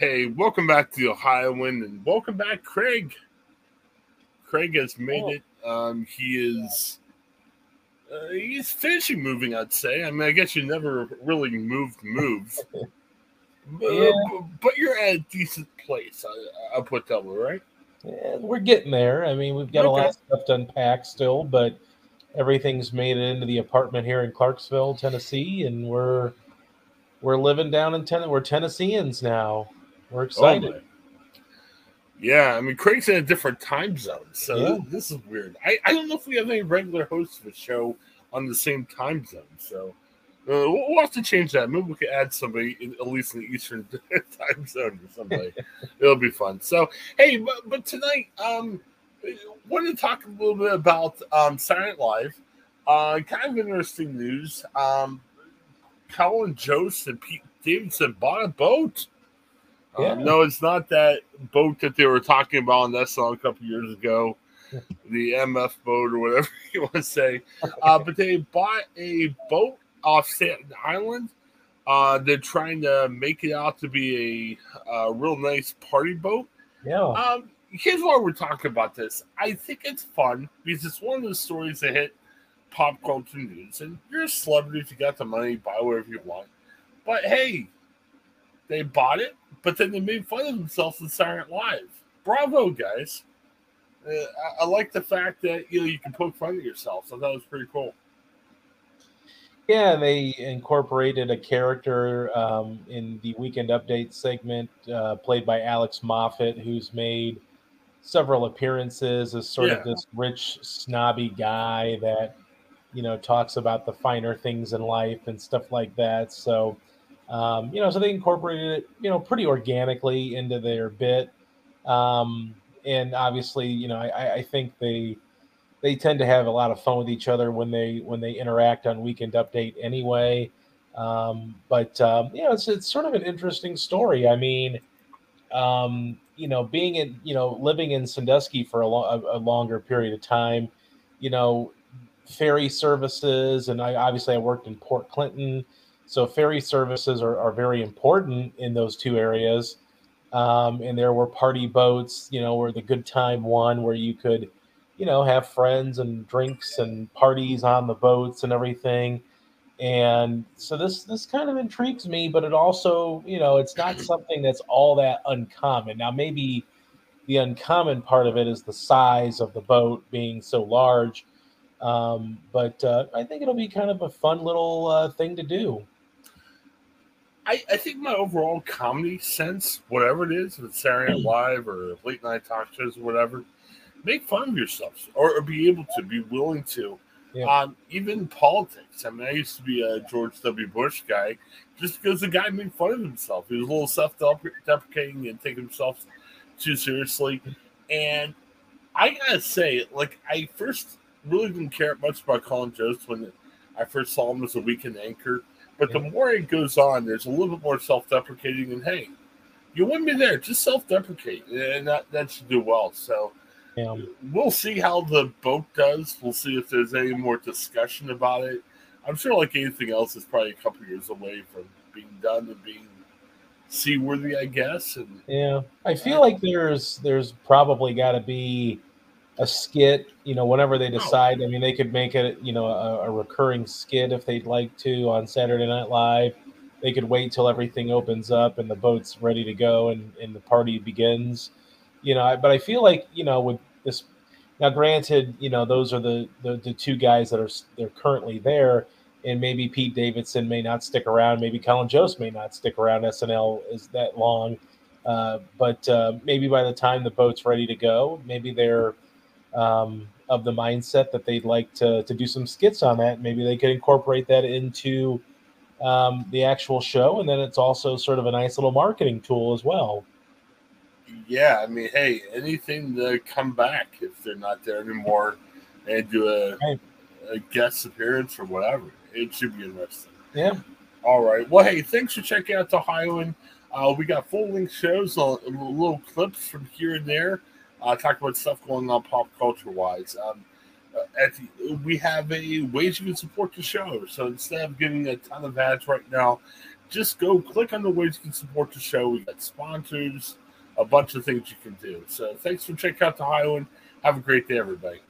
Hey, welcome back to the Ohioan and welcome back, Craig. Craig has made Oh. it. Um, he is uh, he's finishing moving, I'd say. I mean, I guess you never really moved moves. But, Yeah. but you're at a decent place. I, I'll put that way, right? Yeah, we're getting there. I mean, we've got a lot of stuff to unpack still, but everything's made it into the apartment here in Clarksville, Tennessee, and we're we're living down in Tennessee. We're Tennesseans now. We're excited. Oh, yeah, I mean, Craig's in a different time zone, so Yeah. this is weird. I, I don't know if we have any regular hosts of the show on the same time zone, so uh, we'll, have to change that. Maybe we could add somebody, in, at least in the Eastern time zone or something. It'll be fun. So, hey, but, but tonight, um, wanted to talk a little bit about um, Saturday Night Live. Uh, kind of interesting news. Um, Colin Jost and Pete Davidson bought a boat. Yeah. Um, no, it's not that boat that they were talking about on that song a couple years ago, the MF boat or whatever you want to say. Uh, but they bought a boat off Staten Island. Uh, they're trying to make it out to be a, uh real nice party boat. Yeah. Um, here's why we're talking about this. I think it's fun because it's one of those stories that hit pop culture news. And you're a celebrity if you got the money, buy whatever you want. But hey, they bought it, but then they made fun of themselves in Night Live. Bravo, guys. Uh, I, I like the fact that you know you can poke fun at yourself. So that was pretty cool. Yeah, they incorporated a character um, in the Weekend Update segment, uh, played by Alex Moffat, who's made several appearances as sort Yeah. of this rich, snobby guy that you know talks about the finer things in life and stuff like that. So, um, you know, so they incorporated it, you know, pretty organically into their bit, um, and obviously, you know, I, I think they they tend to have a lot of fun with each other when they when they interact on Weekend Update anyway. Um, but um, you know, it's it's sort of an interesting story. I mean, um, you know, being in you know living in Sandusky for a, lo- a, longer period of time, you know, ferry services, and I obviously I worked in Port Clinton, so ferry services are, are very important in those two areas. Um, and there were party boats, you know, where the good time one where you could you know, have friends and drinks and parties on the boats and everything. And so this this kind of intrigues me, but it also, you know, it's not something that's all that uncommon. Now, maybe the uncommon part of it is the size of the boat being so large. Um, but uh, I think it'll be kind of a fun little uh, thing to do. I, I think my overall comedy sense, whatever it is, if it's Saturday Night Live or late night talk shows or whatever, make fun of yourself or, or be able to, be willing to. Yeah. Um, even politics. I mean, I used to be a George W. Bush guy just because the guy made fun of himself. He was a little self deprecating and taking himself too seriously. And I gotta say, like, I first really didn't care much about Colin Jost when I first saw him as a weekend anchor. But the more it goes on, there's a little bit more self-deprecating. And hey, you wouldn't be there, just self-deprecate, and that that should do well. So Yeah. we'll see how the boat does. We'll see if there's any more discussion about it. I'm sure, like anything else, it's probably a couple years away from being done and being seaworthy, I guess. And Yeah, I feel like there's there's probably got to be a skit. You know, whenever they decide. I mean, they could make it you know a, a recurring skit if they'd like to on Saturday Night Live. They could wait till everything opens up and the boat's ready to go and, and the party begins. You know, I- but I feel like you know with this now, granted, you know those are the the, the two guys that are they're currently there. And maybe Pete Davidson may not stick around. Maybe Colin Jost may not stick around. SNL is that long. Uh, but uh, maybe by the time the boat's ready to go, maybe they're um, of the mindset that they'd like to, to do some skits on that. Maybe they could incorporate that into um, the actual show, and then it's also sort of a nice little marketing tool as well. yeah, I mean, hey, anything to come back if they're not there anymore and do a, Right. a guest appearance or whatever. It should be interesting. Yeah, All right. Well, hey, thanks for checking out the Ohioan. Uh, we got full length shows, uh, little clips from here and there. Uh, talk about stuff going on pop culture wise. Um, uh, the, we have a ways you can support the show. So instead of giving a ton of ads right now, just go click on the ways you can support the show. We got sponsors, a bunch of things you can do. So thanks for checking out the Ohioan. Have a great day, everybody.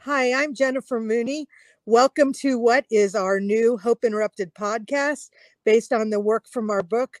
Hi, I'm Jennifer Mooney. Welcome to what is our new Hope Interrupted podcast based on the work from our book,